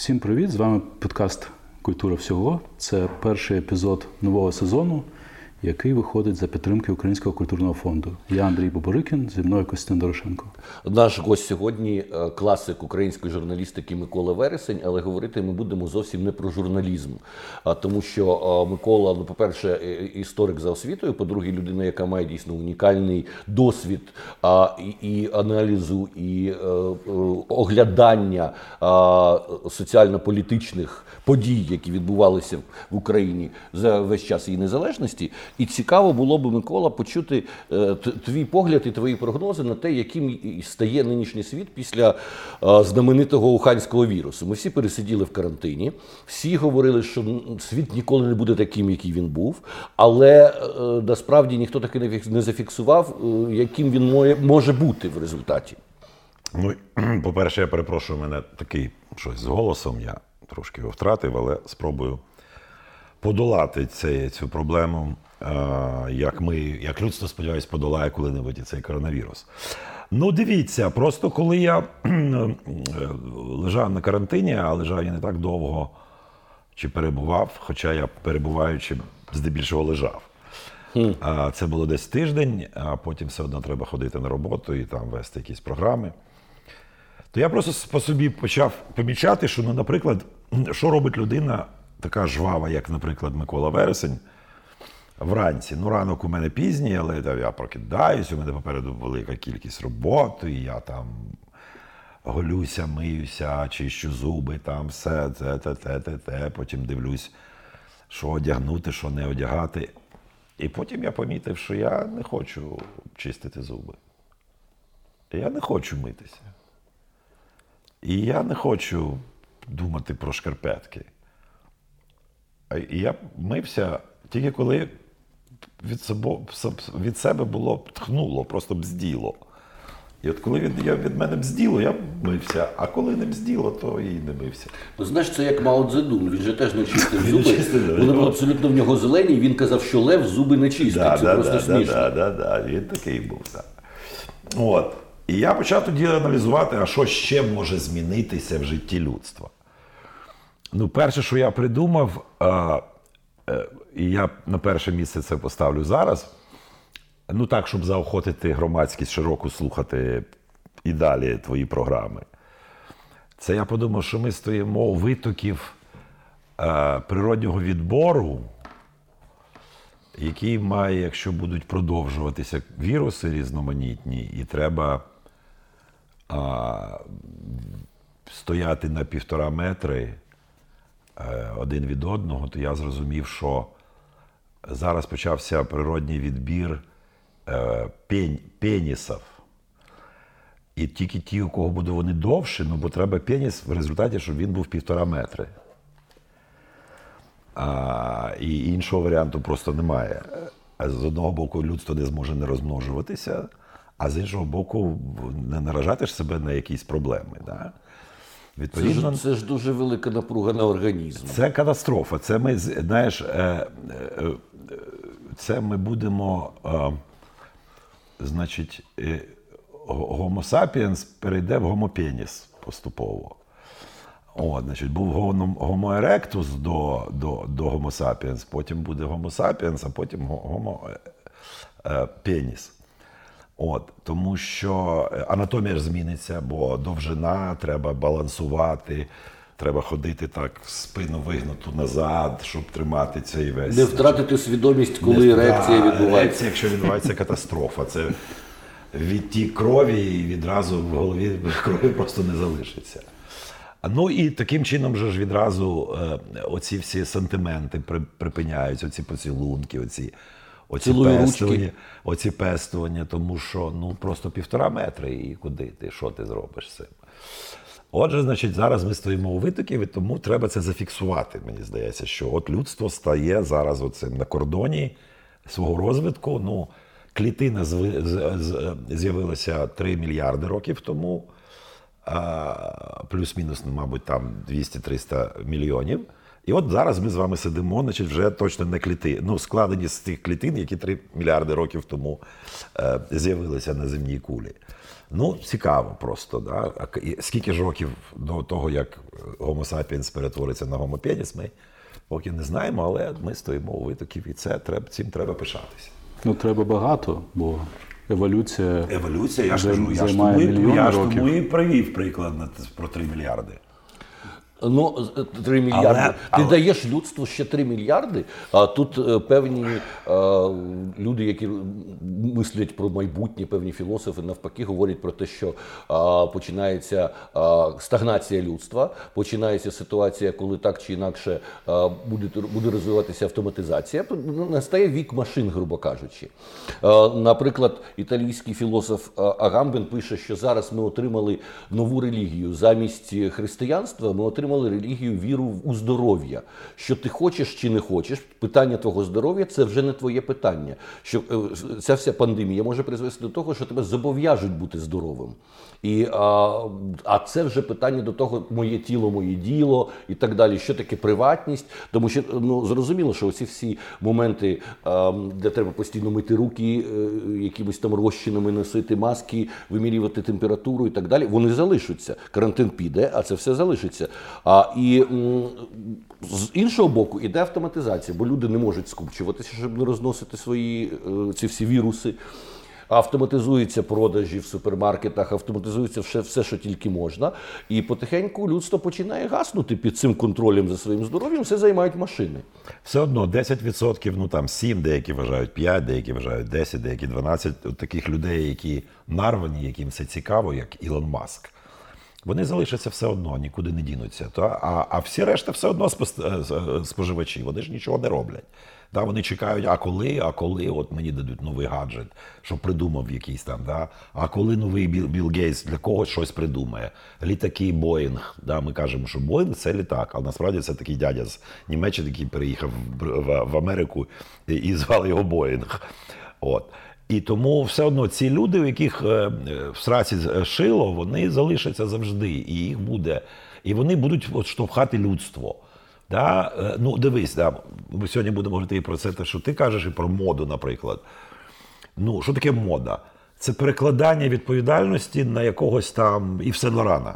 Всім привіт! З вами подкаст Культура всього. Це перший епізод нового сезону, який виходить за підтримки Українського культурного фонду. Я Андрій Боборикін, зі мною Костян Дорошенко. Наш гость сьогодні е, класик української журналістики Микола Вересень, але говорити ми будемо зовсім не про журналізм. А тому, що е, Микола, ну, по-перше, е, історик за освітою, по-друге, людина, яка має дійсно унікальний досвід і, аналізу, і оглядання соціально-політичних подій, які відбувалися в Україні за весь час її незалежності. І цікаво було би, Микола, почути е, твій погляд і твої прогнози на те, яким стає нинішній світ після е, знаменитого уханського вірусу. Ми всі пересиділи в карантині, всі говорили, що світ ніколи не буде таким, який він був. Але е, насправді ніхто таки не зафіксував, яким він може бути в результаті. Ну, по-перше, я перепрошую мене такий щось з голосом. Я трошки його втратив, але спробую подолати цю проблему, як ми, як людство, сподіваюся, подолає коли-небудь цей коронавірус. Ну, дивіться, просто коли я лежав на карантині, а лежав я не так довго чи перебував, хоча я перебуваючи, здебільшого лежав. Mm. Це було десь тиждень, а потім все одно треба ходити на роботу і там вести якісь програми. То я просто по собі почав помічати, що, ну, наприклад, що робить людина, така жвава, як, наприклад, Микола Вересень, вранці. Ну, ранок у мене пізній, але я прокидаюсь, у мене попереду велика кількість роботи, і я там голюся, миюся, чищу зуби, там все, те, те, те, те, те. Потім дивлюсь, що одягнути, що не одягати. І потім я помітив, що я не хочу чистити зуби. Я не хочу митися. І я не хочу думати про шкарпетки. І я мився тільки коли від себе, від себе було тхнуло, просто бзділо. І от коли від, я, від мене бзділо, я мився, а коли не бзділо, то і не мився. Ну, знаєш, це як Мао Цзедун, він же теж не чистив зуби. Вони були абсолютно в нього зелені, і він казав, що лев зуби не чистить. Да, це да, просто да, смішно. Да, да, да, Він такий був. Так. От. І я почав тоді аналізувати, а що ще може змінитися в житті людства. Ну, перше, що я придумав, е, і я на перше місце це поставлю зараз. Ну так, щоб заохотити громадськість широко слухати і далі твої програми. Це я подумав, що ми стоїмо у витоків е, природнього відбору, який має, якщо будуть продовжуватися віруси різноманітні, і треба а, стояти на півтора метри е, один від одного, то я зрозумів, що зараз почався природній відбір е, пень, пенісів. І тільки ті, у кого будуть вони довші, ну бо треба пеніс в результаті, щоб він був півтора метри. А, І іншого варіанту просто немає. З одного боку, людство не зможе не розмножуватися а з іншого боку, не наражати себе на якісь проблеми. Да? Відповідно, це ж, це ж дуже велика напруга на організм. Це катастрофа. Це ми знаєш, е, е, це ми будемо, е, значить, Homo sapiens перейде в Homo penis поступово. О, значить, Був Homo erectus до до, до Homo sapiens, потім буде Homo sapiens, а потім Homo penis. От, Тому що е, анатомія ж зміниться, бо довжина треба балансувати, треба ходити так, спину вигнуту назад, щоб тримати цей весь. Не втратити свідомість, коли Не, ерекція відбувається. Ерекція, якщо відбувається катастрофа, це відтік крові і відразу в голові крові просто не залишиться. Ну і таким чином же ж відразу е, оці всі сантименти припиняються, оці поцілунки, оці оці пестування, оці пестування, тому що ну просто півтора метри і куди ти, що ти зробиш з цим? Отже, значить, зараз ми стоїмо у витоків, і тому треба це зафіксувати. Мені здається, що от людство стає зараз оцим на кордоні свого розвитку. Ну, клітина з'явилася 3 мільярди років тому, плюс-мінус, ну, мабуть, там 200-300 мільйонів. І от зараз ми з вами сидимо, значить, вже точно не кліти. Ну, складені з тих клітин, які 3 мільярди років тому е, з'явилися на земній кулі. Ну, цікаво просто. Да? А і Скільки ж років до того, як Homo sapiens перетвориться на Homo penis, ми поки не знаємо, але ми стоїмо у витоків, і це треба, цим треба пишатися. Ну, треба багато, бо еволюція. Еволюція, я ж кажу, я ж тому і привів приклад про 3 мільярди. Ну, з- 3 мільярди. Але- Ти даєш людству ще 3 мільярди, а тут е, певні е, люди, які мислять про майбутнє, певні філософи, навпаки, говорять про те, що е, починається е, стагнація людства, починається ситуація, коли так чи інакше е, буде, буде розвиватися автоматизація. Ну, Настає вік машин, грубо кажучи. Е, Наприклад, італійський філософ е, Агамбен пише, що зараз ми отримали нову релігію. Замість християнства ми отримали релігію віру у здоров'я. Що ти хочеш чи не хочеш, питання твого здоров'я це вже не твоє питання. Що е, ця вся пандемія може призвести до того, що тебе зобов'яжуть бути здоровим. І, а, а це вже питання до того, моє тіло, моє діло і так далі. Що таке приватність? Тому що ну зрозуміло, що оці всі моменти, а, де треба постійно мити руки, е, якимись там розчинами носити маски, вимірювати температуру і так далі, вони залишаться. Карантин піде, а це все залишиться. А і з іншого боку іде автоматизація, бо люди не можуть скупчуватися, щоб не розносити свої е, ці всі віруси. Автоматизуються продажі в супермаркетах, автоматизується все, все, що тільки можна. І потихеньку людство починає гаснути під цим контролем за своїм здоров'ям, все займають машини. Все одно 10%, ну там 7, деякі вважають 5, деякі вважають 10, деякі 12. От таких людей, які нарвані, яким це цікаво, як Ілон Маск. Вони залишаться все одно, нікуди не дінуться. Та? А, а всі решта все одно е, е, споживачі, вони ж нічого не роблять. Да, вони чекають, а коли, а коли от мені дадуть новий гаджет, що придумав якийсь там, да? а коли новий Біл, Білл Гейтс для когось щось придумає. Літаки Боїнг. Да? Ми кажемо, що Боїнг це літак, але насправді це такий дядя з Німеччини, який переїхав в, Америку і звали його Боїнг. От. І тому все одно ці люди, у яких е, е, в сраці шило, вони залишаться завжди, і їх буде, і вони будуть от штовхати людство. Да? Е, Ну, дивись, да, ми сьогодні будемо говорити і про це, те, що ти кажеш, і про моду, наприклад. Ну, що таке мода? Це перекладання відповідальності на якогось там і все Лорана.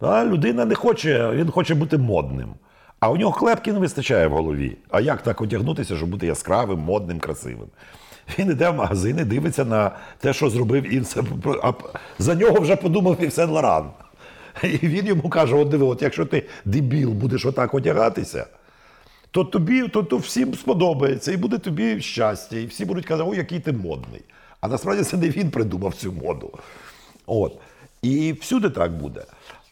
Да? Людина не хоче, він хоче бути модним. А у нього клепки не вистачає в голові. А як так одягнутися, щоб бути яскравим, модним, красивим? Він іде в магазин і дивиться на те, що зробив Інсе. А за нього вже подумав Івсен Лоран. І він йому каже: от диви, от якщо ти дебіл будеш отак одягатися, то тобі то, то всім сподобається, і буде тобі щастя, і всі будуть казати, о, який ти модний. А насправді це не він придумав цю моду. От. І всюди так буде.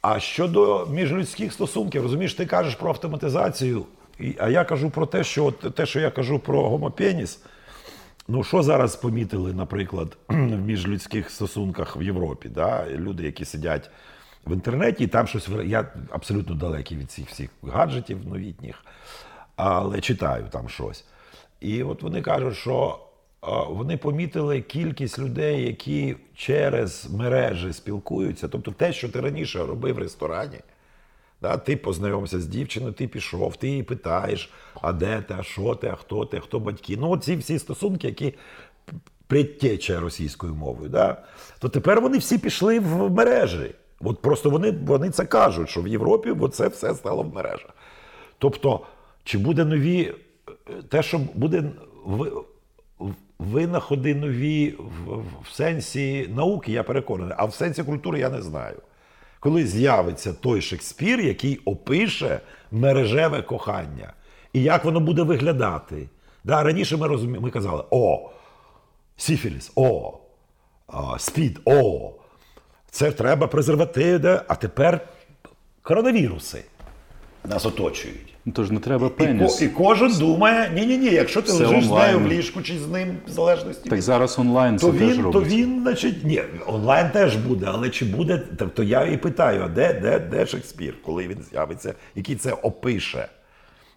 А щодо міжлюдських стосунків, розумієш, ти кажеш про автоматизацію, а я кажу про те, що те, що я кажу про гомопеніс, Ну, що зараз помітили, наприклад, в міжлюдських стосунках в Європі? Да? Люди, які сидять в інтернеті, і там щось я абсолютно далекий від цих всіх гаджетів новітніх, але читаю там щось. І от вони кажуть, що вони помітили кількість людей, які через мережі спілкуються. Тобто те, що ти раніше робив в ресторані, Да, ти познайомився з дівчиною, ти пішов, ти її питаєш, а де ти, а що ти, а хто ти, хто батьки. Ну, ці всі стосунки, які предтеча російською мовою. Да? То тепер вони всі пішли в мережі. От просто вони, вони це кажуть, що в Європі це все стало в мережах. Тобто, чи буде нові, те, що буде винаходи нові в, в сенсі науки, я переконаний, а в сенсі культури я не знаю коли з'явиться той Шекспір, який опише мережеве кохання, і як воно буде виглядати. Да, раніше ми розумі... ми казали: о, сіфіліс, о, спід, о, це треба презервативи, а тепер коронавіруси нас оточують. Ну, Тож не треба І, пеніс. і кожен думає, ні, ні, якщо ти Все лежиш з нею онлайн. в ліжку чи з ним, в залежності Так зараз онлайн це то теж він, то він, значить, ні, онлайн теж буде, але чи буде, то я і питаю, а де, де, де Шекспір, коли він з'явиться, який це опише?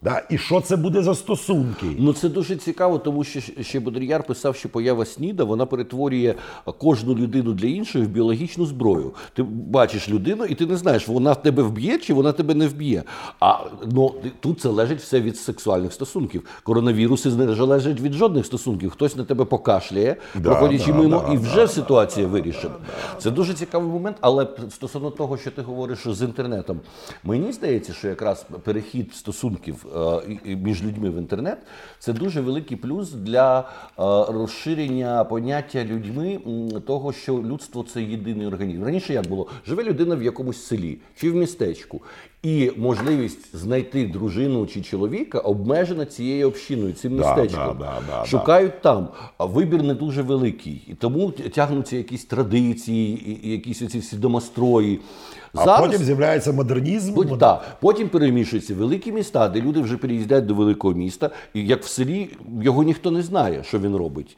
Да? І що це буде за стосунки? Ну це дуже цікаво, тому що ще Бодріяр писав, що поява СНІДа вона перетворює кожну людину для іншої в біологічну зброю. Ти бачиш людину, і ти не знаєш, вона тебе вб'є чи вона тебе не вб'є. А ну тут залежить все від сексуальних стосунків. Коронавіруси не залежать від жодних стосунків. Хтось на тебе покашляє, Да, проходячи да, мимо, да, і вже ситуація вирішена. Це дуже цікавий момент. Але стосовно того, що ти говориш з інтернетом, мені здається, що якраз перехід стосунків між людьми в інтернет це дуже великий плюс для е, розширення поняття людьми того, що людство це єдиний організм. Раніше як було? Живе людина в якомусь селі чи в містечку. І можливість знайти дружину чи чоловіка обмежена цією общиною, цим містечком. да, да, да, Шукають там, а вибір не дуже великий. І тому тягнуться якісь традиції, якісь оці всі домострої. А потім з'являється модернізм. Потім, так, потім перемішуються великі міста, де люди вже переїздять до великого міста, і як в селі його ніхто не знає, що він робить,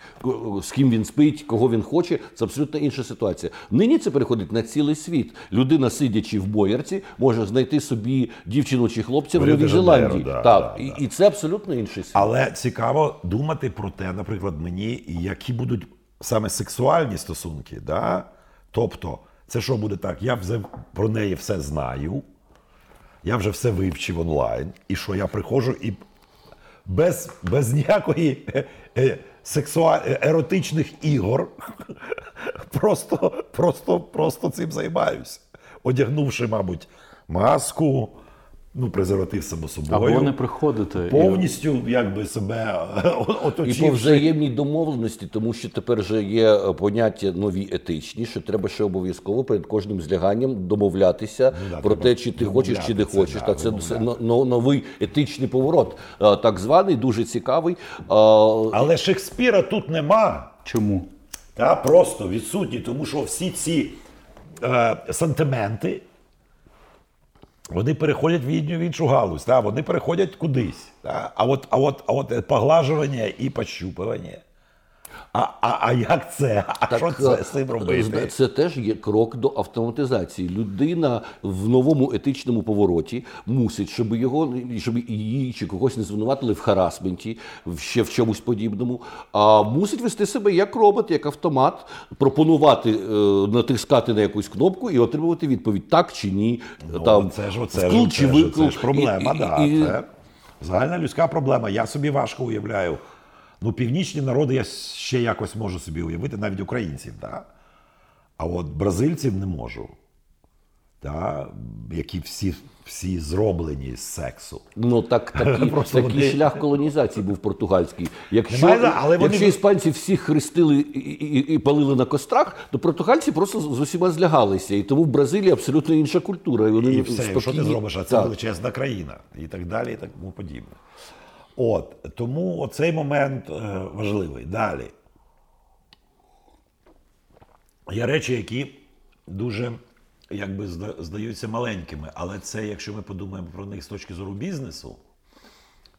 з ким він спить, кого він хоче. Це абсолютно інша ситуація. Нині це переходить на цілий світ. Людина, сидячи в боярці, може знайти собі дівчину чи хлопця в В Новій Зеландії. да, так, да, і, да. і це абсолютно інший світ. Але цікаво думати про те, наприклад, мені, які будуть саме сексуальні стосунки. Да? Тобто, це що буде так? Я вже про неї все знаю, я вже все вивчив онлайн, і що я приходжу і без, без ніякої е, е, сексуаль... е, еротичних ігор просто, просто, просто цим займаюся. Одягнувши, мабуть, маску, ну, презерватив само собою. Або не приходити. і- Повністю якби себе І по взаємній домовленості, тому що тепер вже є е, поняття нові етичні, що треба ще обов'язково перед кожним зляганням домовлятися Ну да, про те, чи ти хочеш, чи не це, хочеш. да, Та це, це но- но- новий етичний поворот, е, так званий, дуже цікавий. Е, Але Шекспіра тут нема. Чому? Та, просто відсутні, тому що всі ці е, сантименти вони переходять в іншу, галузь, та, вони переходять кудись. Та. А, от, а, от, а от поглажування і пощупування. А, а, а як це? А що це з цим е, робити? Це теж є крок до автоматизації. Людина в новому етичному повороті мусить, щоб його щоб її чи когось не звинуватили в харасменті, ще в чомусь подібному. А мусить вести себе як робот, як автомат, пропонувати е, натискати на якусь кнопку і отримувати відповідь так чи ні. там Ну, це ж, оце вкл ж, чи це викл. це ж проблема, І- і- да, і- це загальна людська проблема. Я собі важко уявляю. Ну, північні народи я ще якось можу собі уявити, навіть українців, да? а от бразильців не можу. Да? Які всі, всі зроблені з сексу. Ну так такий, Просто такий вони- шлях колонізації був португальський. Якщо, Немає, але якщо ви- іспанці всіх хрестили і, і, і палили на кострах, то португальці просто з усіма злягалися. І тому в Бразилії абсолютно інша культура. І вони І все, і що ти зробиш? А це Так. величезна країна. І так далі, і тому подібне. От, тому оцей момент е, важливий. Далі. Є речі, які дуже якби здаються маленькими, але це, якщо ми подумаємо про них з точки зору бізнесу,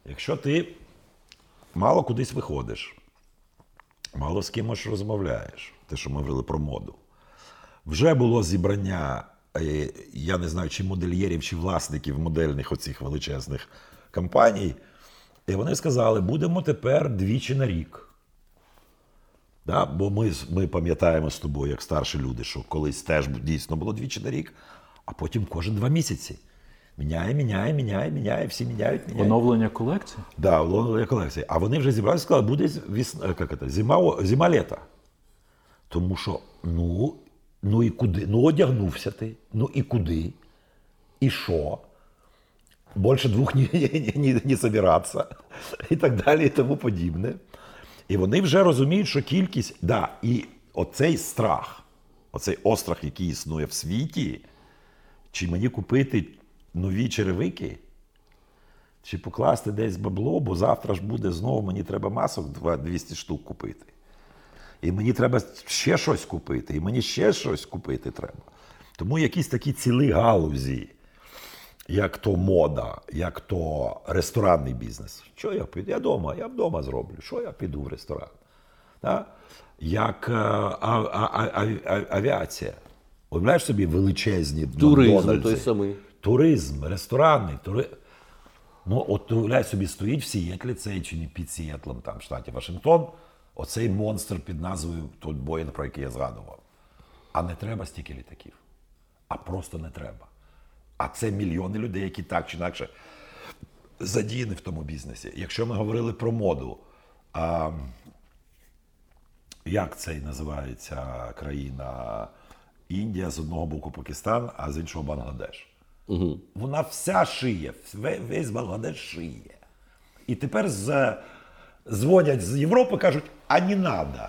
якщо ти мало кудись виходиш, мало з кимось розмовляєш, те, що ми говорили про моду, вже було зібрання, е, я не знаю, чи модельєрів, чи власників модельних оцих величезних компаній. І вони сказали, будемо тепер двічі на рік. Да? Бо ми, ми пам'ятаємо з тобою, як старші люди, що колись теж дійсно було двічі на рік, а потім кожен два місяці. Міняє, міняє, міняє, міняє, всі міняють, міняють. Оновлення колекції? Да, оновлення колекції. А вони вже зібралися і сказали, буде вісна, як це, зима, зима літа. Тому що, ну, ну і куди? Ну, одягнувся ти, ну і куди? І що? Більше двох не, не, не, не собиратися. І так далі, і тому подібне. І вони вже розуміють, що кількість, да, і оцей страх, оцей острах, який існує в світі, чи мені купити нові черевики, чи покласти десь бабло, бо завтра ж буде знову мені треба масок два- 200 штук купити. І мені треба ще щось купити, і мені ще щось купити треба. Тому якісь такі цілі галузі, як то мода, як то ресторанний бізнес. Що я піду? Я вдома, я вдома зроблю. Що я піду в ресторан? Так? Як е, а, а, а, а, а- авіація. Уявляєш собі величезні Туризм той самий. Туризм, ресторани. Тури... Ну, от уявляй собі, стоїть в Сієтлі, цей чи не під Сієтлом, там, в штаті Вашингтон, оцей монстр під назвою той Боїнг, про який я згадував. А не треба стільки літаків. А просто не треба. А це мільйони людей, які так чи інакше задіяні в тому бізнесі. Якщо ми говорили про моду, а, як це і називається країна Індія з одного боку Пакистан, а з іншого Бангладеш. Угу. Вона вся шиє, весь Бангладеш шиє. І тепер з, дзвонять з Європи, кажуть, а не надо.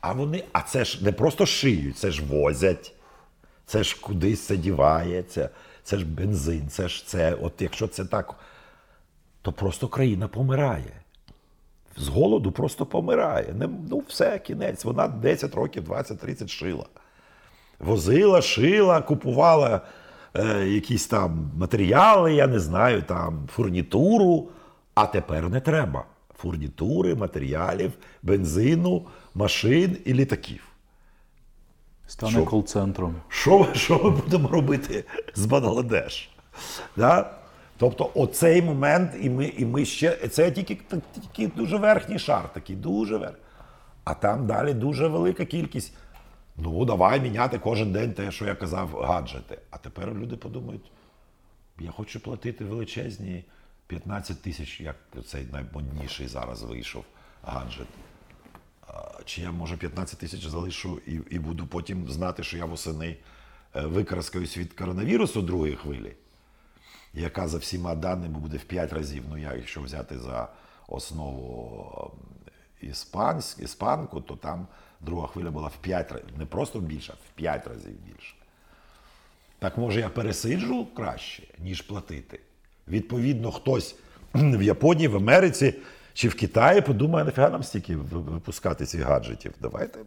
А вони, а це ж не просто шиють, це ж возять, це ж кудись це дівається, це ж бензин, це ж це. От якщо це так, то просто країна помирає. З голоду просто помирає. Не, ну, все, кінець. Вона 10 років, 20-30 шила. Возила, шила, купувала е, якісь там матеріали, я не знаю, там фурнітуру. А тепер не треба. Фурнітури, матеріалів, бензину, машин і літаків. Стане Що? кол-центром. Що, що ми будемо робити з Бангладеш? Да? Тобто, оцей момент, і ми, і ми ще. Це тільки, тільки дуже верхній шар, такий, дуже верхній. А там далі дуже велика кількість. Ну, давай міняти кожен день те, що я казав, гаджети. А тепер люди подумають: я хочу платити величезні 15 тисяч, як цей наймодніший зараз вийшов гаджет. Чи я може 15 тисяч залишу і, і буду потім знати, що я восени е, викраскаюсь від коронавірусу другої хвилі, яка за всіма даними буде в 5 разів. Ну, я, якщо взяти за основу ем, іспанськ, іспанку, то там друга хвиля була в 5 разів, не просто більше, а в 5 разів більше. Так може я пересиджу краще, ніж платити. Відповідно, хтось в Японії, в Америці чи в Китаї подумає, нафіга нам стільки випускати цих гаджетів. Давайте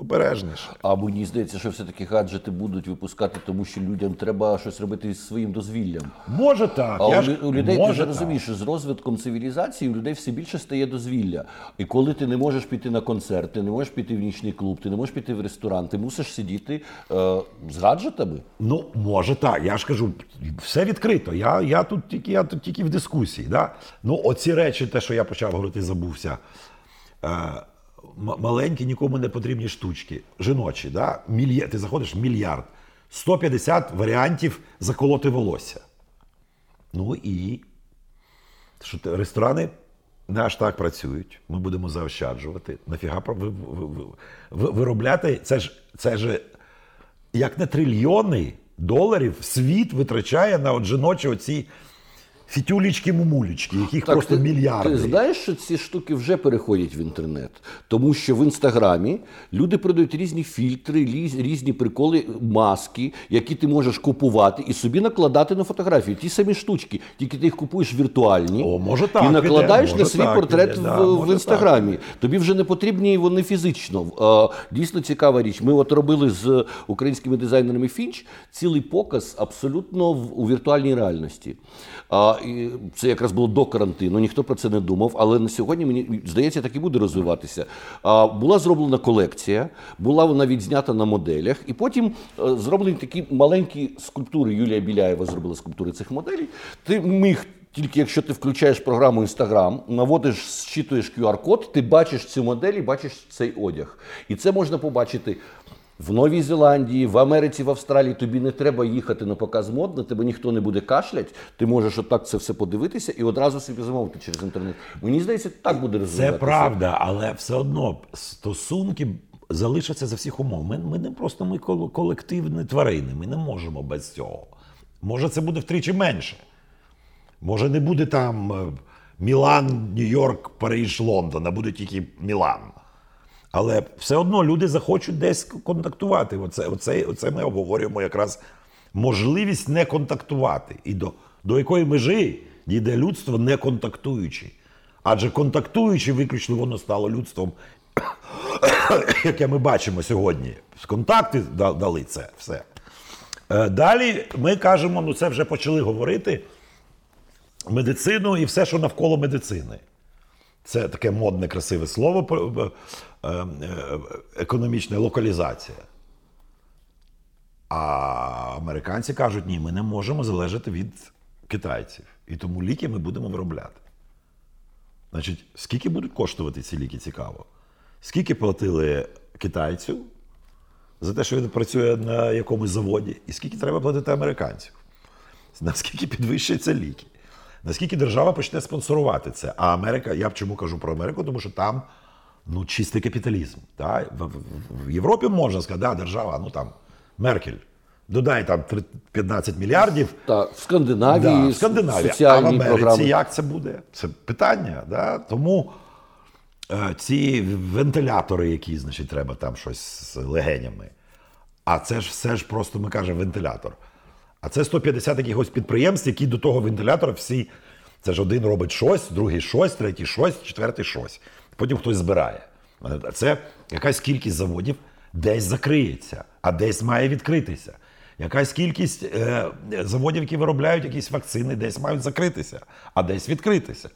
обережніше. А мені здається, що все-таки гаджети будуть випускати, тому що людям треба щось робити зі своїм дозвіллям. Може так. А я у, ж, у людей ти вже розумієш, що з розвитком цивілізації у людей все більше стає дозвілля. І коли ти не можеш піти на концерт, ти не можеш піти в нічний клуб, ти не можеш піти в ресторан, ти мусиш сидіти е, з гаджетами. Ну, може так. Я ж кажу, все відкрито. Я, я, тут, тільки, я тут тільки в дискусії. Да? Ну, оці речі, те, що я почав говорити, забувся. Е, маленькі, нікому не потрібні штучки. Жіночі, да? Мілья... ти заходиш мільярд. 150 варіантів заколоти волосся. Ну і що ресторани не аж так працюють. Ми будемо заощаджувати. Нафіга ви- ви- ви- ви- виробляти? Це ж, це ж як не трильйони доларів світ витрачає на от жіночі оці фітюлічки-мумулічки, яких просто ти, мільярди. Ти знаєш, що ці штуки вже переходять в інтернет, тому що в інстаграмі люди продають різні фільтри, різні приколи, маски, які ти можеш купувати і собі накладати на фотографії. Ті самі штучки, тільки ти їх купуєш віртуальні О, може так і накладаєш піде, на свій так портрет піде, в, да, в інстаграмі. Тобі вже не потрібні вони фізично. Е, Дійсно цікава річ. Ми от робили з українськими дизайнерами Фінч цілий показ абсолютно в, у віртуальній реальності. І це якраз було до карантину, ніхто про це не думав. Але на сьогодні мені здається, так і буде розвиватися. А, була зроблена колекція, була вона відзнята на моделях, і потім е, зроблені такі маленькі скульптури. Юлія Біляєва зробила скульптури цих моделей. Ти міг. Тільки якщо ти включаєш програму Instagram, наводиш, зчитуєш QR-код, ти бачиш цю модель і бачиш цей одяг. І це можна побачити в Новій Зеландії, в Америці, в Австралії. Тобі не треба їхати на показ мод, на тебе ніхто не буде кашлять. Ти можеш отак це все подивитися і одразу собі замовити через інтернет. Мені здається, так буде Це правда, але все одно стосунки залишаться за всіх умов. Ми, ми не просто ми колективні тварини, ми не можемо без цього. Може, це буде втричі менше. Може, не буде там е, Мілан, Нью-Йорк, Париж, Лондон, а буде тільки Мілан. Але все одно люди захочуть десь контактувати. Оце, оце, оце ми обговорюємо якраз можливість не контактувати. І до, до якої межі дійде людство не контактуючи. Адже контактуючи, виключно воно стало людством, яке ми бачимо сьогодні. Контакти дали це все. Е, Далі ми кажемо, ну це вже почали говорити медицину і все, що навколо медицини. Це таке модне, красиве слово економічна локалізація. А американці кажуть, ні, ми не можемо залежати від китайців. І тому ліки ми будемо виробляти. Значить, скільки будуть коштувати ці ліки, цікаво. Скільки платили китайцю за те, що він працює на якомусь заводі, і скільки треба платити американців? Наскільки підвищаться ліки? Наскільки держава почне спонсорувати це? А Америка, я чому кажу про Америку, тому що там ну, чистий капіталізм. Да? В, в, в Європі можна сказати, да, держава, ну там Меркель. Додай там 15 мільярдів. Та в Скандинавії, Да, в Скандинавії. А в Америці програми. як це буде? Це питання. Да? Тому е, ці вентилятори, які, значить, треба там щось з легенями. А це ж все ж просто ми кажемо вентилятор. А це 150 якихось підприємств, які до того вентилятора всі. Це ж один робить щось, другий щось, третій щось, четвертий щось. Потім хтось збирає. Це якась кількість заводів десь закриється, а десь має відкритися. Якась кількість е, заводів, які виробляють якісь вакцини, десь мають закритися, а десь відкритися.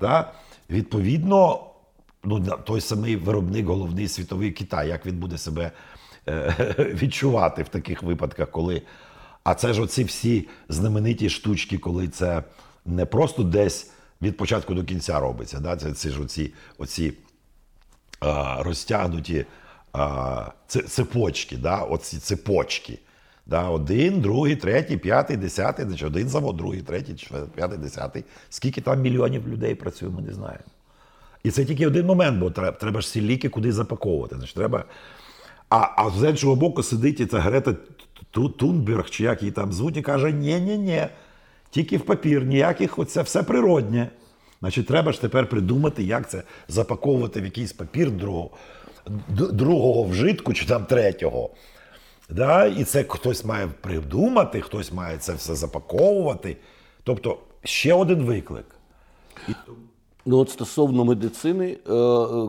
Да? Відповідно, ну, той самий виробник, головний світовий Китай, як він буде себе е, відчувати в таких випадках, коли. А це ж оці всі знамениті штучки, коли це не просто десь від початку до кінця робиться. Да? Це, це ж оці, оці а, розтягнуті а, цепочки, да? оці цепочки. Да? Один, другий, третій, п'ятий, десятий, значить один завод, другий, третій, четвертий, п'ятий, десятий. Скільки там мільйонів людей працює, ми не знаємо. І це тільки один момент, бо треба, ж ці ліки куди запаковувати. Значить, треба... А, а з іншого боку сидить і ця Грета Тунберг, чи як її там звуть, і каже: ні ні ні тільки в папір, ніяких, оце все природнє. Значить, треба ж тепер придумати, як це запаковувати в якийсь папір другого, другого вжитку чи там третього. Да? І це хтось має придумати, хтось має це все запаковувати. Тобто ще один виклик. Ну, от стосовно медицини, е, е,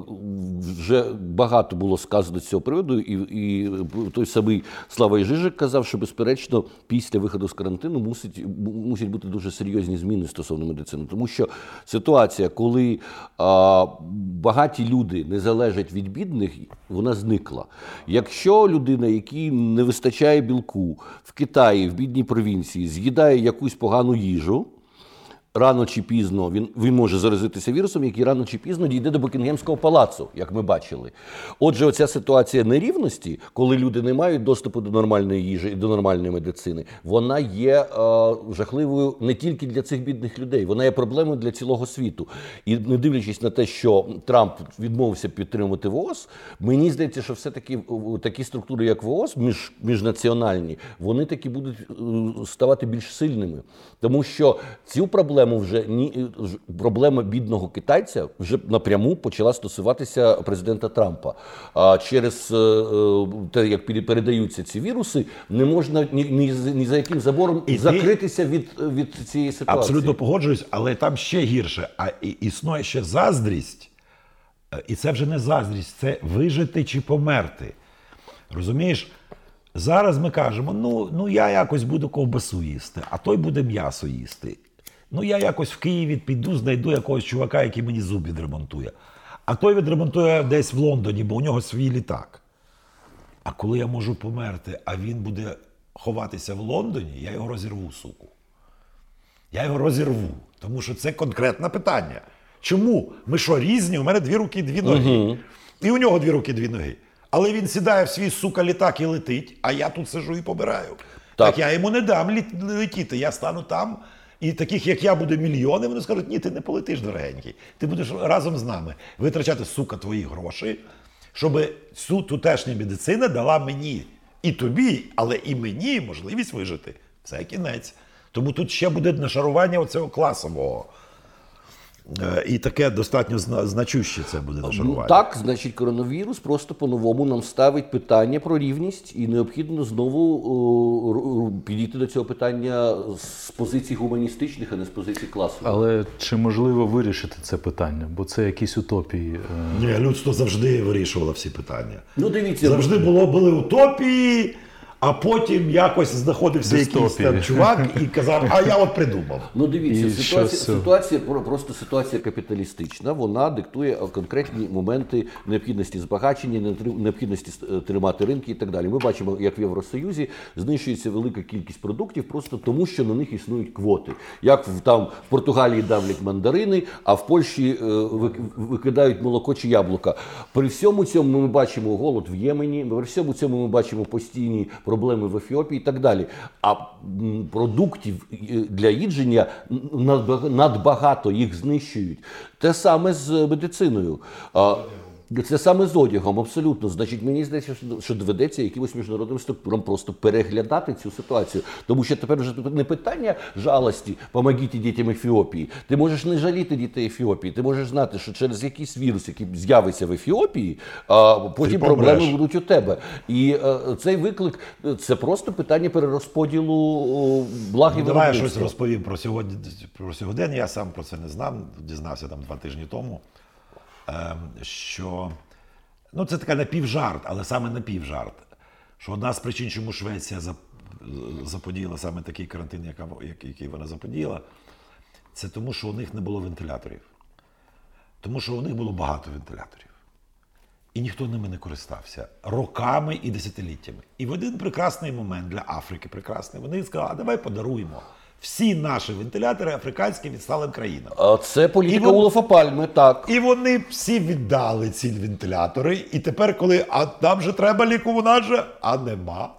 вже багато було сказано з цього приводу, і, і той самий Слава Єжижик казав, що безперечно після виходу з карантину мусить, мусять бути дуже серйозні зміни стосовно медицини. Тому що ситуація, коли а, багаті люди не залежать від бідних, вона зникла. Якщо людина, якій не вистачає білку в Китаї, в бідній провінції, з'їдає якусь погану їжу рано чи пізно він, він може заразитися вірусом, який рано чи пізно дійде до Букінгемського палацу, як ми бачили. Отже, оця ситуація нерівності, коли люди не мають доступу до нормальної їжі і до нормальної медицини, вона є е, жахливою не тільки для цих бідних людей, вона є проблемою для цілого світу. І не дивлячись на те, що Трамп відмовився підтримувати ВООЗ, мені здається, що все-таки е, такі структури, як ВООЗ, між, міжнаціональні, вони таки будуть е, ставати більш сильними. Тому що цю проблему вже ні е, проблема бідного китайця вже напряму почала стосуватися президента Трампа. А через е, е, те, як передаються ці віруси, не можна ні, ні, ні за яким забором І ти- закритися від, від цієї ситуації. Абсолютно погоджуюсь, але там ще гірше. А існує ще заздрість. І це вже не заздрість, це вижити чи померти. Розумієш? Зараз ми кажемо: ну, ну я якось буду ковбасу їсти, а той буде м'ясо їсти. Ну, я якось в Києві піду, знайду якогось чувака, який мені зуб відремонтує. А той відремонтує десь в Лондоні, бо у нього свій літак. А коли я можу померти, а він буде ховатися в Лондоні, я його розірву, суку. Я його розірву, тому що це конкретне питання. Чому? Ми що, різні? У мене дві руки, дві ноги. І у нього дві руки, дві ноги. Але він сідає в свій сука літак і летить, а я тут сижу і помираю. Так, Так. я йому не дам летіти. Я стану там. І таких, як я, буде мільйони, вони скажуть, ні, ти не полетиш, дорогенький. Ти будеш разом з нами витрачати, сука, твої гроші, щоб цю тутешня медицина дала мені і тобі, але і мені можливість вижити. Це кінець. Тому тут ще буде нашарування оцього класового. Е, І таке достатньо значуще це буде нашарування. Ну, Так, значить, коронавірус просто по-новому нам ставить питання про рівність, і необхідно знову о, ру- ру- підійти до цього питання з позицій гуманістичних, а не з позицій класових. Але чи можливо вирішити це питання? Бо це якісь утопії. е, Ні, людство завжди вирішувало всі питання. Ну, дивіться, Завжди було, були утопії, А потім якось знаходився якийсь там чувак і казав, а я от придумав. Ну дивіться, І ситуація, що ситуація про- просто ситуація капіталістична. Вона диктує конкретні моменти необхідності збагачення, необхідності е, тримати ринки і так далі. Ми бачимо, як в Євросоюзі знищується велика кількість продуктів просто тому, що на них існують квоти. Як в там в Португалії давлять мандарини, а в Польщі е, викидають молоко чи яблука. При всьому цьому ми бачимо голод в Ємені. При всьому цьому ми бачимо постійні проблеми в Ефіопії і так далі. А продуктів е, для їдження надбаг- надбагато їх знищують. Те саме з медициною. Це саме з одягом, абсолютно. Значить, мені здається, що- доведеться якимось міжнародним структурам просто переглядати цю ситуацію. Тому що тепер вже не питання жалості, помогіть дітям Ефіопії. Ти можеш не жаліти дітей Ефіопії. Ти можеш знати, що через якийсь вірус, який з'явиться в Ефіопії, а потім проблеми будуть у тебе. І е, цей виклик це просто питання перерозподілу благ і Ну, давай я щось розповім про сьогодні про сьогодення. Я сам про це не знав, дізнався там два тижні тому. Ем, що ну, це така напівжарт, але саме напівжарт. Що одна з причин, чому Швеція заподіяла саме такий карантин, який вона заподіяла, це тому, що у них не було вентиляторів. Тому що у них було багато вентиляторів. І ніхто ними не користався роками і десятиліттями. І в один прекрасний момент для Африки, прекрасний, вони сказали, а давай подаруємо всі наші вентилятори африканським відсталим країнам. А Це політика вон- Улафа Пальми, так. І вони всі віддали ці вентилятори. І тепер, коли а нам же треба ліку, нас же, а нема.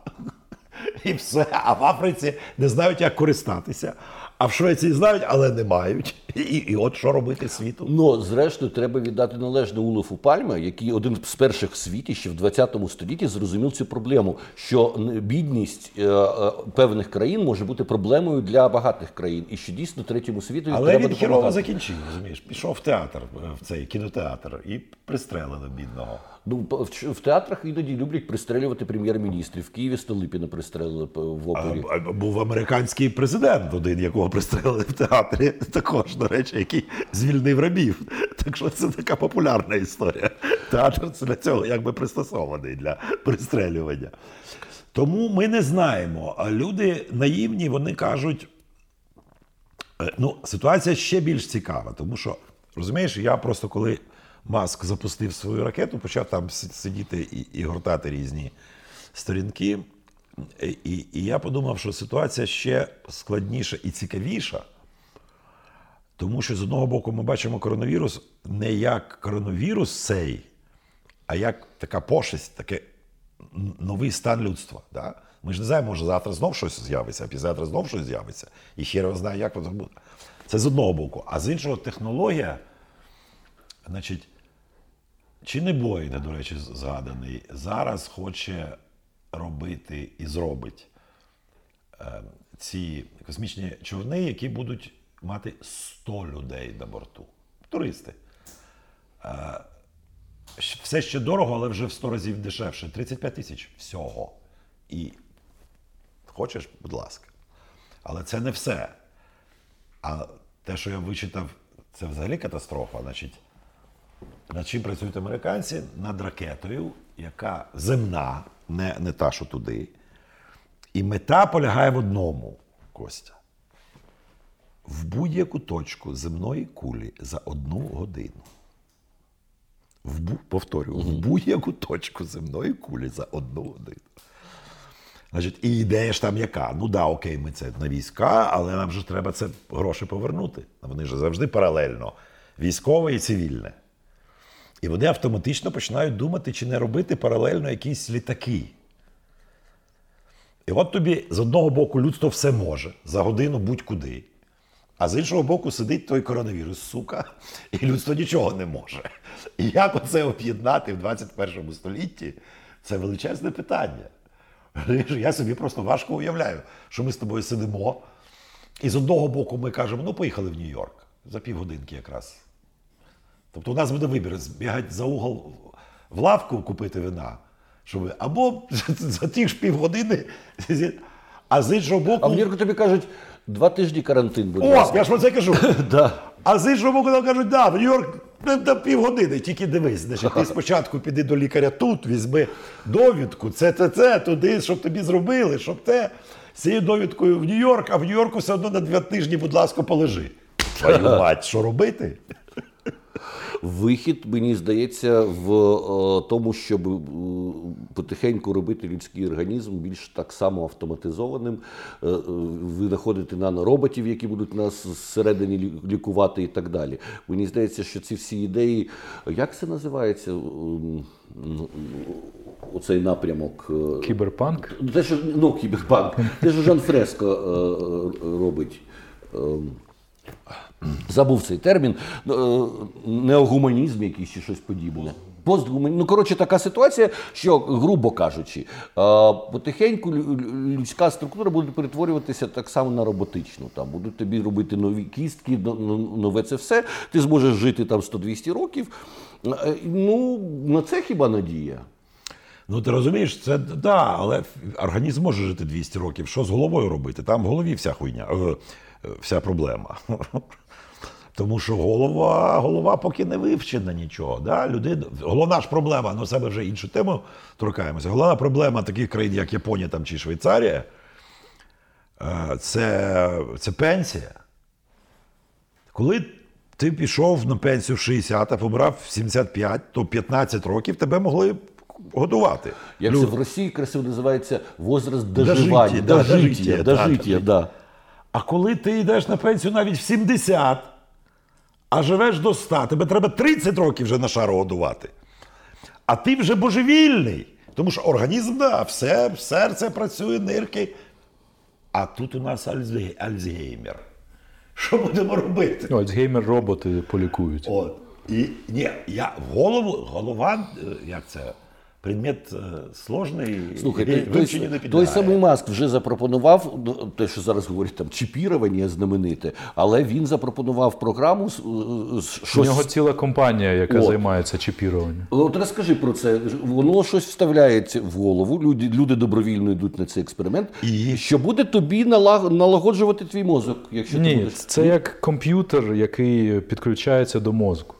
І все. А в Африці не знають, як користатися. А в Швеції знають, але не мають. І, і от що робити світу. Ну, зрештою, треба віддати належне Улафу Пальме, який один з перших в світі ще в 20 столітті зрозумів цю проблему, що бідність е, е, певних країн може бути проблемою для багатих країн, і що дійсно третьому світу Але треба він хірово закінчив, розумієш. Пішов в театр, в цей кінотеатр, і пристрелили бідного. Ну, в, театрах іноді люблять пристрелювати прем'єр-міністрів. В Києві Столипіна пристрелили в А, опері. а, був американський президент, один, якого пристрелили в театрі, також, до речі, який звільнив рабів. Так що це така популярна історія. Театр це для цього якби пристосований для пристрелювання. Тому ми не знаємо. А люди наївні, вони кажуть. е, Ну, ситуація ще більш цікава, тому що, розумієш, я просто коли Маск запустив свою ракету, почав там сидіти і, і гортати різні сторінки. І, і, і я подумав, що ситуація ще складніша і цікавіша, тому що з одного боку ми бачимо коронавірус не як коронавірус цей, а як така пошесть, таке новий стан людства. Да? Ми ж не знаємо, може завтра знов щось з'явиться, а післязавтра знов щось з'явиться. І його знає, як воно буде. Це з одного боку. А з іншого, технологія, значить, чи не Бойне, до речі, згаданий, зараз хоче робити і зробить е, ці космічні човни, які будуть мати 100 людей на борту. Туристи. Е, все ще дорого, але вже в 100 разів дешевше. 35 тисяч всього. І хочеш, будь ласка. Але це не все. А те, що я вичитав, це взагалі катастрофа. Значить, над чим працюють американці? Над ракетою, яка земна, не, не та, що туди. І мета полягає в одному, Костя. В будь-яку точку земної кулі за одну годину. В бу... Повторюю, в будь-яку точку земної кулі за одну годину. Значить, і ідея ж там яка? Ну да, окей, ми це на війська, але нам же треба це гроші повернути. Вони ж завжди паралельно: військове і цивільне. І вони автоматично починають думати, чи не робити паралельно якісь літаки. І от тобі з одного боку людство все може за годину будь-куди. А з іншого боку сидить той коронавірус, сука, і людство нічого не може. І як оце об'єднати в 21 столітті це величезне питання. Я собі просто важко уявляю, що ми з тобою сидимо, і з одного боку ми кажемо, ну поїхали в Нью-Йорк за півгодинки якраз. Тобто у нас буде вибір збігати за угол в лавку купити вина, щоб, або за ті ж півгодини, а з іншого боку. А в Нью-Йорку тобі кажуть, два тижні карантин, буде. О, я ж про це кажу. Да. А з іншого боку, кажуть, да, в Нью-Йорк на півгодини, тільки дивись. Значить, ти спочатку піди до лікаря тут, візьми довідку, це, це, це, туди, щоб тобі зробили, щоб те. З цією довідкою в Нью-Йорк, а в Нью-Йорку все одно на два тижні, будь ласка, полежи. Твою мать, що робити? Вихід, мені здається, в е, тому, щоб е, потихеньку робити людський організм більш так само автоматизованим, е, винаходити нанороботів, які будуть нас зсередині лікувати і так далі. Мені здається, що ці всі ідеї, як це називається? ну, Оцей напрямок. Кіберпанк. Те, що ну, кіберпанк, те, що Жак Фреско робить. Забув цей термін. Е, Неогуманізм якийсь чи щось подібне. Постгуманізм. Ну, коротше, така ситуація, що, грубо кажучи, е, потихеньку лю- лю- людська структура буде перетворюватися так само на роботичну. Там будуть тобі робити нові кістки, но- но- нове це все. Ти зможеш жити там 100-200 років. Е, Ну, на це хіба надія? Ну, ти розумієш, це да, але організм може жити 200 років. Що з головою робити? Там в голові вся хуйня, вся проблема. Тому що голова, голова поки не вивчена нічого. Да? Людина, головна ж проблема, ну себе вже іншу тему торкаємося. Головна проблема таких країн, як Японія там, чи Швейцарія, е, це, це пенсія. Коли ти пішов на пенсію в 60, а помирав в 75, то 15 років тебе могли годувати. Як Лю- це в Росії красиво називається возраст доживання. Дожиття, дожиття, дожиття, да. А коли ти йдеш на пенсію навіть в 70, а живеш до 100, тебе треба 30 років вже на шару годувати. А ти вже божевільний. Тому що організм, да, все, серце працює, нирки. А тут у нас Альцгеймер. Що будемо робити? Ну, Альцгеймер роботи полікують. От. І ні, я в голову, голова, е, як це? Предмет е, сложний, Слухай, і той, вивченню не підлягає. той самий Маск вже запропонував ну, те, що зараз говорять там чіпірування знамените, але він запропонував програму з- з- У нього ціла компанія, яка От. займається чіпіруванням. От розкажи про це. Воно щось вставляється в голову. Люди, люди добровільно йдуть на цей експеримент. І? Що буде тобі налаг- налагоджувати твій мозок, якщо ти будеш. це як комп'ютер, який підключається до мозку.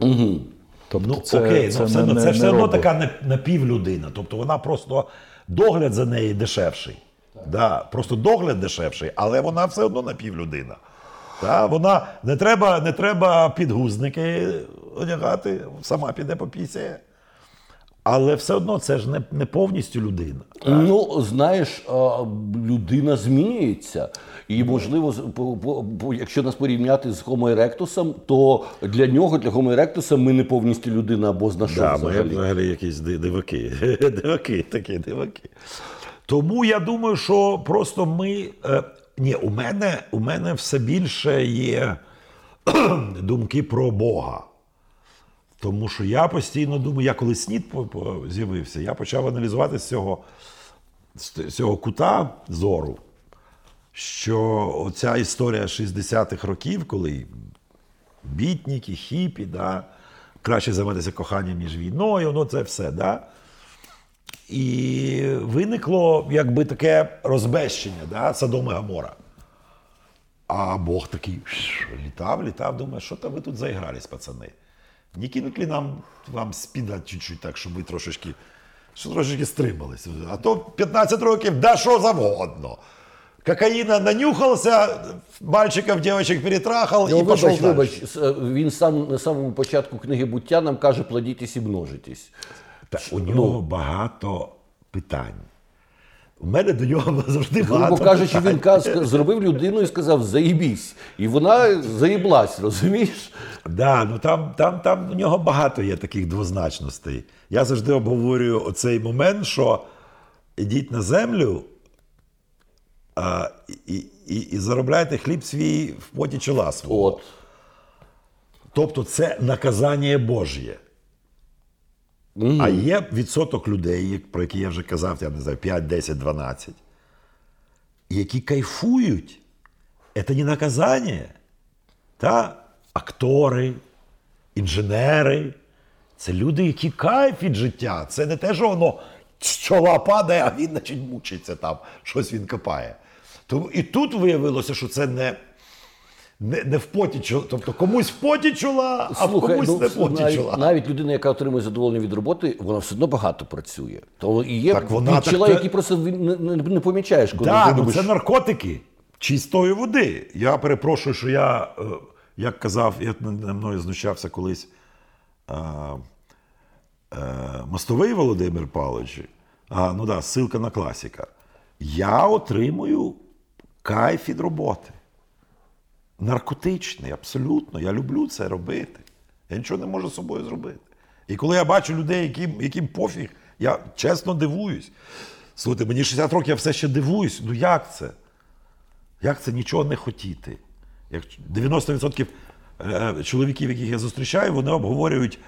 Угу. Тобто Ну, це, окей, це ну, все, не, одно- не, все одно така напівлюдина. Тобто вона просто догляд за неї дешевший. Да, просто догляд дешевший, але вона все одно напівлюдина. Да, вона не треба, не треба підгузники одягати, сама піде по пісі. Але все одно це ж не, не повністю людина. Ну, знаєш, людина змінюється. І, можливо, якщо нас порівняти з Homo erectusом, то для нього, для Homo erectusa, ми не повністю людина або знайшов Да, ми взагалі. взагалі якісь диваки. диваки, такі диваки. Тому я думаю, що просто ми. Е, ні, у мене, у мене все більше є думки про Бога. Тому що я постійно думаю, я коли снід з'явився, я почав аналізувати з цього, з цього кута зору, що оця історія 60-х років, коли бітніки, хіпі, да, краще займатися коханням, ніж війною, ну це все. Да? І виникло якби таке розбещення, да, Содом Гамора. А Бог такий літав, літав, думає, що там ви тут заігрались, пацани. Не кинуть ли нам вам спіда чуть-чуть так, щоб ви трошечки, що трошечки стримались. А то 15 років, да що завгодно. Кокаїна нанюхався, мальчиків, дівчинок перетрахав Ну, і пішов вибач, далі. вибач, е, він сам на самому початку книги буття нам каже, плодітесь і множитесь. Та у нього багато питань. У мене до нього завжди багато Грубо кажучи, він зробив людину і сказав заїбісь. І вона заїблась, розумієш? Да, ну там, там, там у нього багато є таких двозначностей. Я завжди обговорюю оцей момент, що ідіть на землю а, і, і, і заробляйте хліб свій в поті чола свого. От. Тобто це наказання Божє. А є відсоток людей, про які я вже казав, я не знаю, 5, 10, 12, які кайфують. Це не наказання. Та актори, інженери. Це люди, які кайф від життя. Це не те, що воно з чола падає, а він, значить, мучиться там, щось він копає. Тому і тут виявилося, що це не, не, не в поті чола. Тобто комусь в поті чола, а в комусь не в поті навіть, навіть людина, яка отримує задоволення від роботи, вона все одно багато працює. То і є Так вона чола, так- які просто не, не, не помічаєш, коли Так, ти ну любиш. це наркотики чистої води. Я перепрошую, що я, е, як казав, я мною знущався колись е, е, мостовий Володимир Павлович. А, ну да, ссылка на класіка. Я отримую кайф від роботи. Наркотичний, абсолютно. Я люблю це робити. Я нічого не можу з собою зробити. І коли я бачу людей, яким, яким пофіг, я чесно дивуюсь. Слухайте, мені 60 років, я все ще дивуюсь. Ну як це? Як це нічого не хотіти? Як 90% е, чоловіків, яких я зустрічаю, вони обговорюють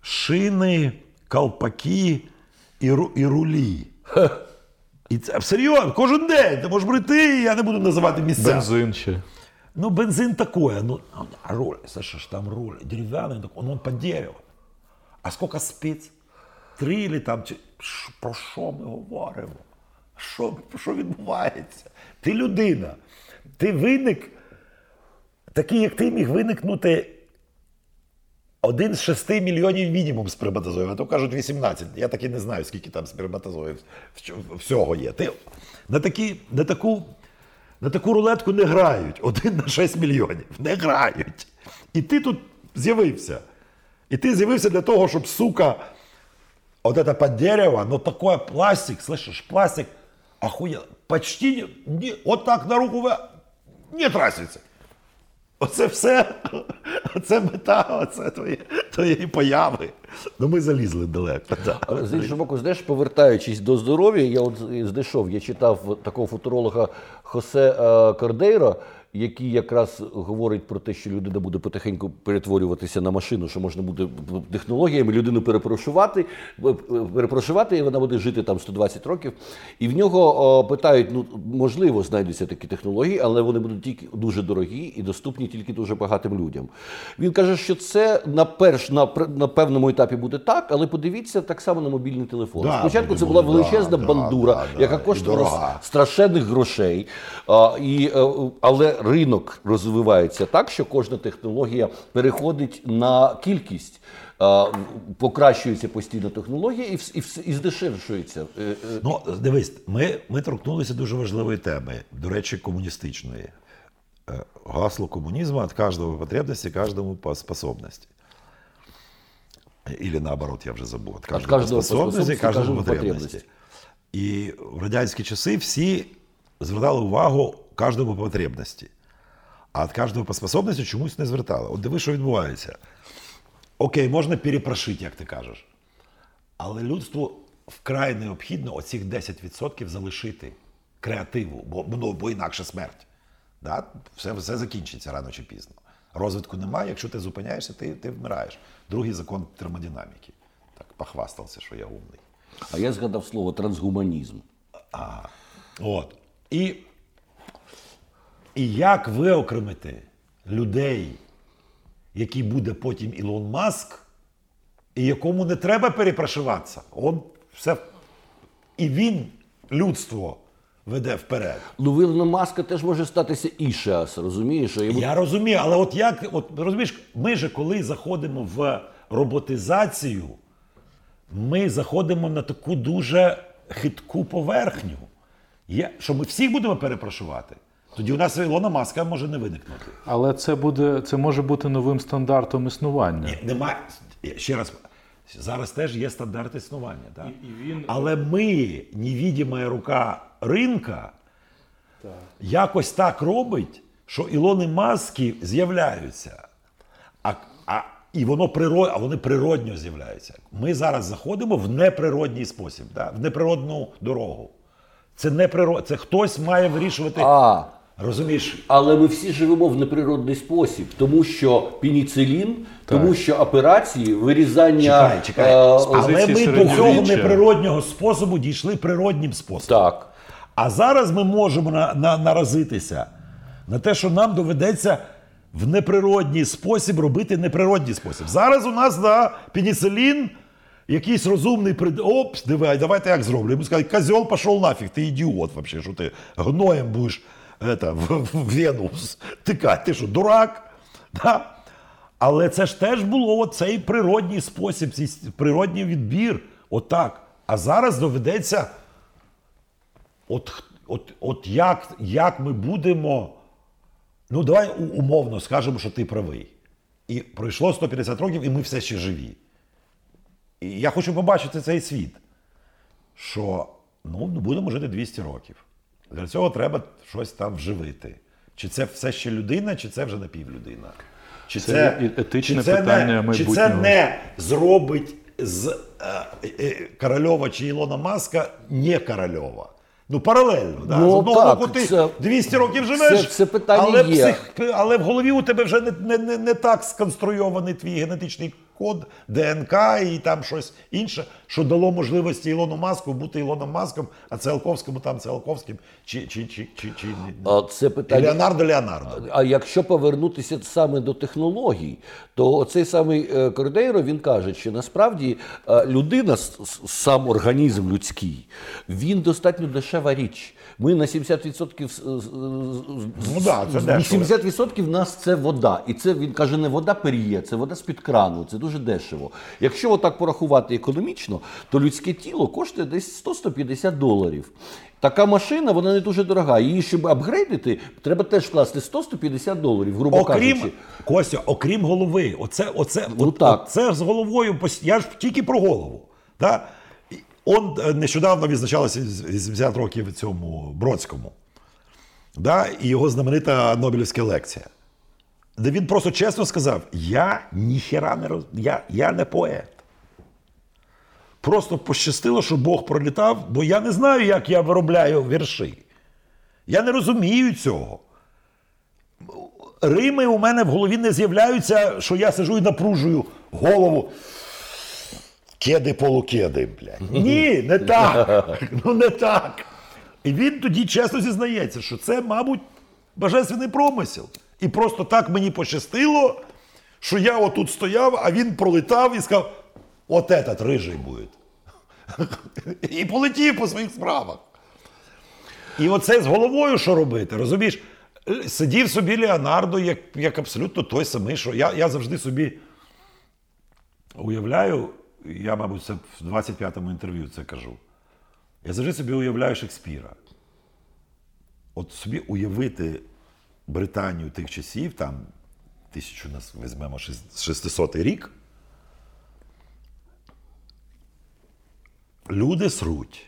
шини, колпаки і, ру- і рулі. І це серйозно, кожен день. Ти можеш прийти, і я не буду називати місця. Бензин ще. Ну, бензин такое, ну, роль, Саша, ж там роль, деревянный, он, он по дереву. А сколько спиць? Три или там, про що ми говоримо? Що, що відбувається? Ти людина, ти виник, такий, як ти міг виникнути один з шести мільйонів мінімум сперматозоїв, а то кажуть 18. Я так і не знаю, скільки там сперматозоїв всього є. Ти на, такі, на, таку, на таку рулетку не грають. Один на 6 мільйонів. Не грають. І ти тут з'явився. І ти з'явився для того, щоб, сука, вот это под дерево, но такой пластик, слышишь, пластик, охуенно, почти, не, не- вот так на руку вы, нет разницы. Оце все, оце мета, оце твої, твоєї появи. Ну ми залізли далеко. да. Але з іншого боку, знаєш, повертаючись до здоров'я, я от здійшов, я читав такого футуролога Jose uh, Cordeiro, який якраз говорить про те, що людина буде потихеньку перетворюватися на машину, що можна буде технологіями людину перепрошувати, перепрошувати, і вона буде жити там 120 років. І в нього питають: ну можливо, знайдуться такі технології, але вони будуть тільки дуже дорогі і доступні тільки дуже багатим людям. Він каже, що це на перш на, на певному етапі буде так, але подивіться так само на мобільний телефон. Да, Спочатку це була величезна да, бандура, да, да, яка коштувала страшенних грошей. А, і, е, але ринок розвивається так, що кожна технологія переходить на кількість. Покращується постійно технологія і, і, і здешевшується. Е, е, Ну, дивись, ми, ми торкнулися дуже важливої теми, до речі, комуністичної. Е, Гасло комунізму від кожного потребності, кожному по способності. Или наоборот, я вже забув. Від кожного, кожного по способності, кожному потребності. І в радянські часи всі звертали увагу кожному по потребності. А від кожного по способності чомусь не звертали. От диви, що відбувається. Окей, можна перепрошити, як ти кажеш. Але людству вкрай необхідно оцих 10% залишити креативу, бо, ну, бо інакше смерть. Да? Все, все закінчиться рано чи пізно. Розвитку немає, якщо ти зупиняєшся, ти, ти вмираєш. Другий закон термодинаміки. Так, похвастався, що я умний. А я згадав слово трансгуманізм. От. І, і як виокремити людей, який буде потім Ілон Маск, і якому не треба перепрошуватися. Он все. І він людство веде вперед. Ну, в Ілона Маска теж може статися Ішеас, розумієш? що Йому... Я розумію, але от як, от розумієш, ми же коли заходимо в роботизацію, ми заходимо на таку дуже хитку поверхню. Є, що ми всіх будемо перепрошувати. Тоді у нас Ілона Маска може не виникнути. Але це буде це може бути новим стандартом існування. Немає ще раз. Зараз теж є стандарт існування. Так? Але ми, невідима рука ринка, якось так робить, що Ілони Маски з'являються. А, а, і воно природ, а вони природньо з'являються. Ми зараз заходимо в неприродній спосіб, да? в неприродну дорогу. Це неприрод... це хтось має вирішувати. А, Розумієш, Але ми всі живемо в неприродний спосіб, тому що пеніцилін, тому що операції, вирізання. чекай, чекай. е, Але ми до цього середньовіччя. неприроднього способу дійшли природнім способом. так. А зараз ми можемо на, на, наразитися на те, що нам доведеться в неприродній спосіб робити неприродній спосіб. Зараз у нас да, пеніцилін, якийсь розумний прид... Оп, диви, давайте як зроблю. Йому скажуть, козьол пішов нафіг, ти ідіот вообще, що ти гноєм будеш ета, в, в Венус. Тикати, ти що, дурак? Да? Але це ж теж було цей природній спосіб, природній відбір. Отак. А зараз доведеться. От, от, от як, як ми будемо. Ну, давай умовно скажемо, що ти правий. І пройшло 150 років, і ми все ще живі. І я хочу побачити цей світ, що ну, будемо жити 200 років. Для цього треба щось там вживити. Чи це все ще людина, чи це вже напівлюдина? Чи Це і етичне чи це питання не, Чи це не зробить з е, е, Корольова чи Ілона Маска не Корольова? Ну, паралельно. Да? Ну, з одного так, боку, ти це- 200 років живеш, це- це питання але, є. але в голові у тебе вже не, не, не, не так сконструйований твій генетичний код, ДНК і там щось інше, що дало можливості Ілону Маску бути Ілоном Маском, а Циолковському там Циолковським, чи, чи, чи, чи, чи, А це питання. Леонардо Леонардо. А якщо повернутися саме до технологій, то цей самий е, Кордейро він каже, що насправді е, людина, сам організм людський, він достатньо дешева річ. Ми на 70% з- з- з- Ну да, це з- дешево. 80% в нас це вода. І це він каже, не вода пер'є, це вода з-під крану. Це дуже дешево. Якщо отак порахувати економічно, то людське тіло коштує десь 100-150 доларів. Така машина, вона не дуже дорога. Її, щоб апгрейдити, треба теж вкласти 100-150 доларів, грубо Окрім кажучи. Костя, окрім голови, оце, оце, Ну, от, так. це з головою. Я ж тільки про голову. Да? Он е, нещодавно відзначалося 80 років цьому Бродському. Да? І його знаменита Нобелівська лекція. Де він просто чесно сказав: я ніхера не роз... я, я не поет. Просто пощастило, що Бог пролітав, бо я не знаю, як я виробляю вірші. Я не розумію цього. Рими у мене в голові не з'являються, що я сижу і напружую голову. Кеди полукеди, блядь. Ні, не так. Ну не так. І він тоді чесно зізнається, що це, мабуть, божественний промисел. І просто так мені пощастило, що я отут стояв, а він пролетав і сказав: от этот рижий буде. І полетів по своїх справах. І оце з головою що робити, розумієш? Сидів собі Леонардо, як, як абсолютно той самий, що я, я завжди собі уявляю, я, мабуть, це в 25-му інтерв'ю це кажу. Я завжди собі уявляю Шекспіра. От собі уявити Британію тих часів, там, тисячу нас візьмемо 600 рік. Люди сруть,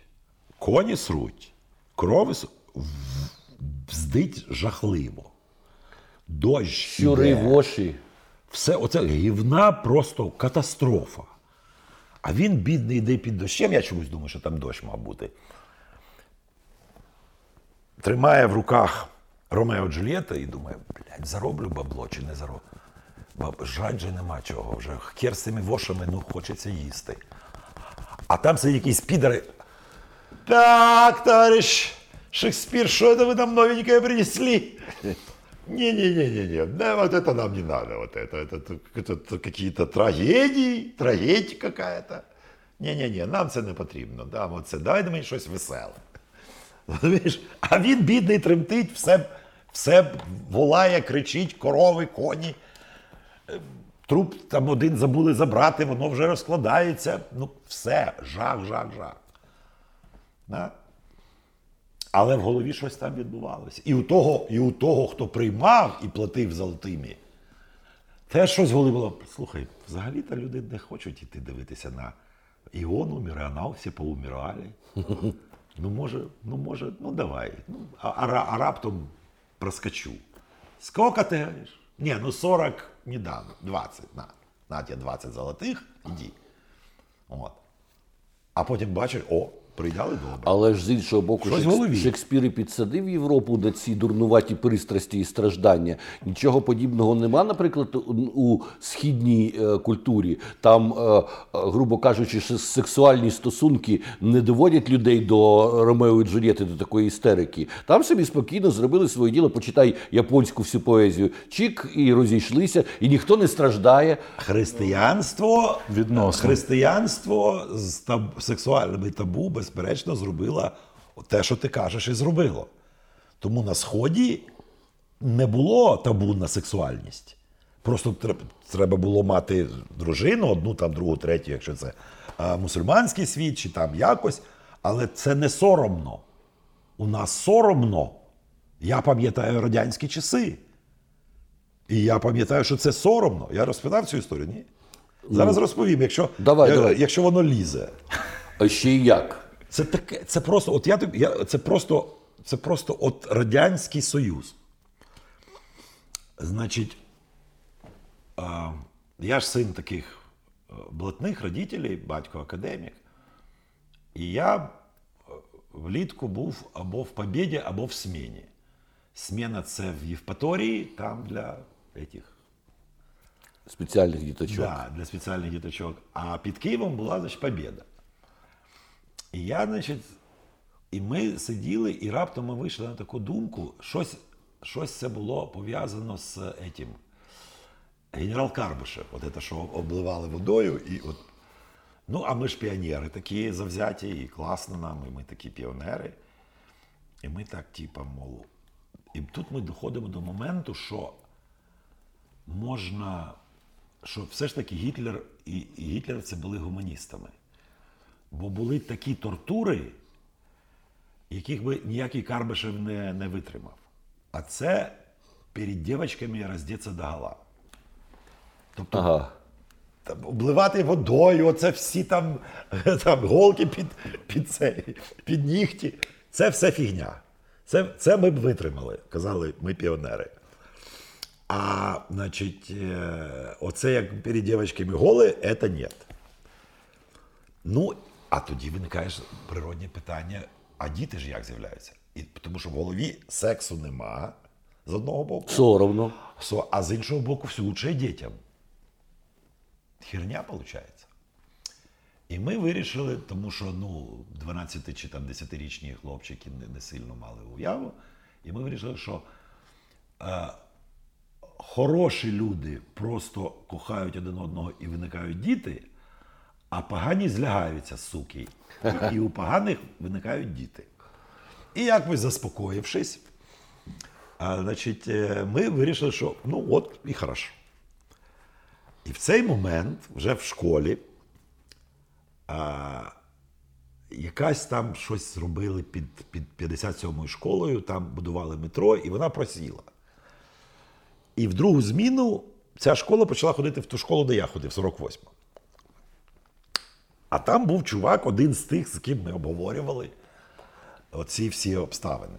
коні сруть, корови сруть. Бздить жахливо. Дощ. Щури, воші. Все, оце гівна просто катастрофа. А він, бідний, йде під дощем. Я чомусь думаю, що там дощ мав бути. Тримає в руках Ромео Джульєта і думає, блядь, зароблю бабло чи не зароблю. Баб, жаль же нема чого. Вже хер з цими вошами, ну хочеться їсти. А там сидять якісь підари. Так, товарищ Шекспир, что это вы нам новенькое принесли? Не-не-не-не-не, да, вот это нам не надо, вот это, это, это, это какие-то трагедії, трагедія какая-то. Ні-ні-ні, нам це не потрібно. Да, от це, давайте мені щось веселе. Розумієш? А він, бідний, тремтить, все, все волає, кричить, корови, коні. Е, Труп там один забули забрати, воно вже розкладається. Ну, все, жах, жах, жах. Да? Але в голові щось там відбувалося. І у того, і у того, хто приймав і платив золотими, теж щось в голові було. Слухай, взагалі-то люди не хочуть іти дивитися на Іону, Міреанал, всі поумирали. Ну, може, ну, може, ну давай. Ну, а, а, а раптом проскочу. Сколько ти говориш? Ні, ну 40 не дам, 20. На, на тебе 20 золотих, іди. От. А потім бачиш, о, прийняли добре. Але ж з іншого боку, Щось Шекс- Шекспір і підсадив Європу на ці дурнуваті пристрасті і страждання. Нічого подібного нема, наприклад, у- у східній е, культурі. Там, е, е, грубо кажучи, сексуальні стосунки не доводять людей до Ромео і Джульєти, до такої істерики. Там собі спокійно зробили своє діло, почитай японську всю поезію. Чік і розійшлися, і ніхто не страждає. Християнство Відносно. Християнство з таб, сексуальними табу, безперечно, зробило те, що ти кажеш, і зробило. Тому на Сході не було табу на сексуальність. Просто треба було мати дружину, одну, там, другу, третю, якщо це мусульманський світ, чи там якось. Але це не соромно. У нас соромно. Я пам'ятаю радянські часи. І я пам'ятаю, що це соромно. Я розповідав цю історію, ні? Зараз розповім, якщо, Давай, я- давай. якщо воно лізе. А ще як? Це таке, це просто, от я, я це просто, це просто от Радянський Союз. Значить, а, я ж син таких е, блатних родителів, батько академік. І я е, влітку був або в Побєді, або в Сміні. Сміна це в Євпаторії, там для этих Спеціальних діточок. Да, для спеціальних діточок. А під Києвом була, значить, Побєда. І я, значить, і ми сиділи, і раптом ми вийшли на таку думку, щось, щось це було пов'язано з этим. Генерал Карбишев, от це, що обливали водою, і от. Ну, а ми ж піонери такі завзяті, і класно нам, і ми такі піонери. І ми так, типа, мов. І тут ми доходимо до моменту, що можна, що все ж таки Гітлер і, і гітлерівці були гуманістами. Бо були такі тортури, яких би ніякий Карбишев не, не витримав. А це перед дівчатками роздеться догола. Тобто Ага. там, обливати водою, оце всі там, там голки під, під, цей, під нігті. Це все фігня. Це, це ми б витримали, казали ми піонери. А значить, е, оце як перед дівчатками голи, це ні. Ну, а тоді виникає природне питання: а діти ж як з'являються? І, тому що в голові сексу нема з одного боку. Соромно. А з іншого боку, все лучше дітям. Херня виходить. І ми вирішили, тому що ну, 12 чи там 10-річні хлопчики не, не сильно мали уяву. І ми вирішили, що е, хороші люди просто кохають один одного і виникають діти, а погані злягаються, суки. І, у поганих виникають діти. І якось заспокоївшись, а, значить, е, ми вирішили, що ну от і хорошо. І в цей момент, вже в школі, а, якась там щось зробили під, під 57-ю школою, там будували метро, і вона просіла. І в другу зміну ця школа почала ходити в ту школу, де я ходив, 48-му. А там був чувак, один з тих, з ким ми обговорювали оці всі обставини.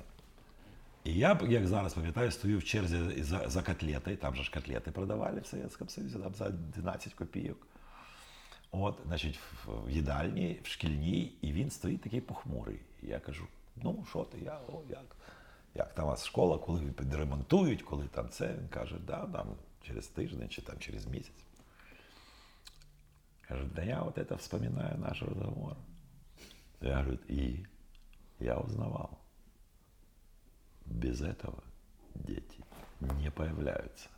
І я, як зараз пам'ятаю, стою в черзі за, за котлети, там же ж котлети продавали в Совєтському Союзі, там за 12 копійок. От, значить, в, їдальні, в шкільній, і він стоїть такий похмурий. Я кажу: ну, що ти, я, о, як? Як там у вас школа, коли підремонтують, коли там це? Він каже, да, там через тиждень чи там через місяць. Каже, да я вот это вспоминаю наш разговор. Я говорю, и я узнавал. Без этого дети не появляются.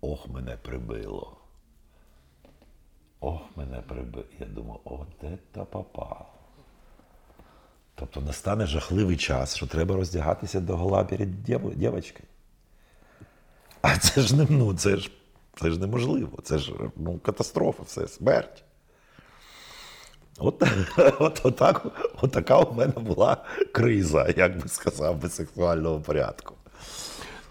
Ох, мене прибило. Ох, мене прибило. Я думав, от це попав. Тобто настане жахливий час, що треба роздягатися до гола перед дів- дівчинкою. А це ж не ну, це ж, це ж неможливо. Це ж ну, катастрофа, все, смерть. От, от, от така у мене була криза, як би сказав, би сексуального порядку.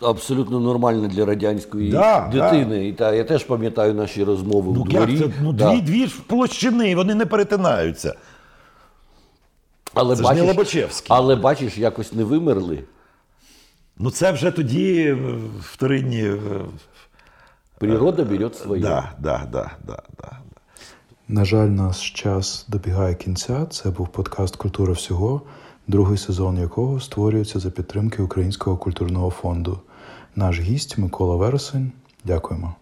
Абсолютно нормально для радянської Да, дитини. І та, я теж пам'ятаю наші розмови Ну, у дворі. як це? Ну, Да. дві, дві ж площини, вони не перетинаються. але, це ж не Лобачевський. але бачиш, якось не вимерли. Ну, це вже тоді вторинні. Природа берет своє. Да, да, да, да, да. На жаль, наш час добігає кінця. Це був подкаст Культура всього, другий сезон якого створюється за підтримки Українського культурного фонду. Наш гість Микола Вересень. Дякуємо.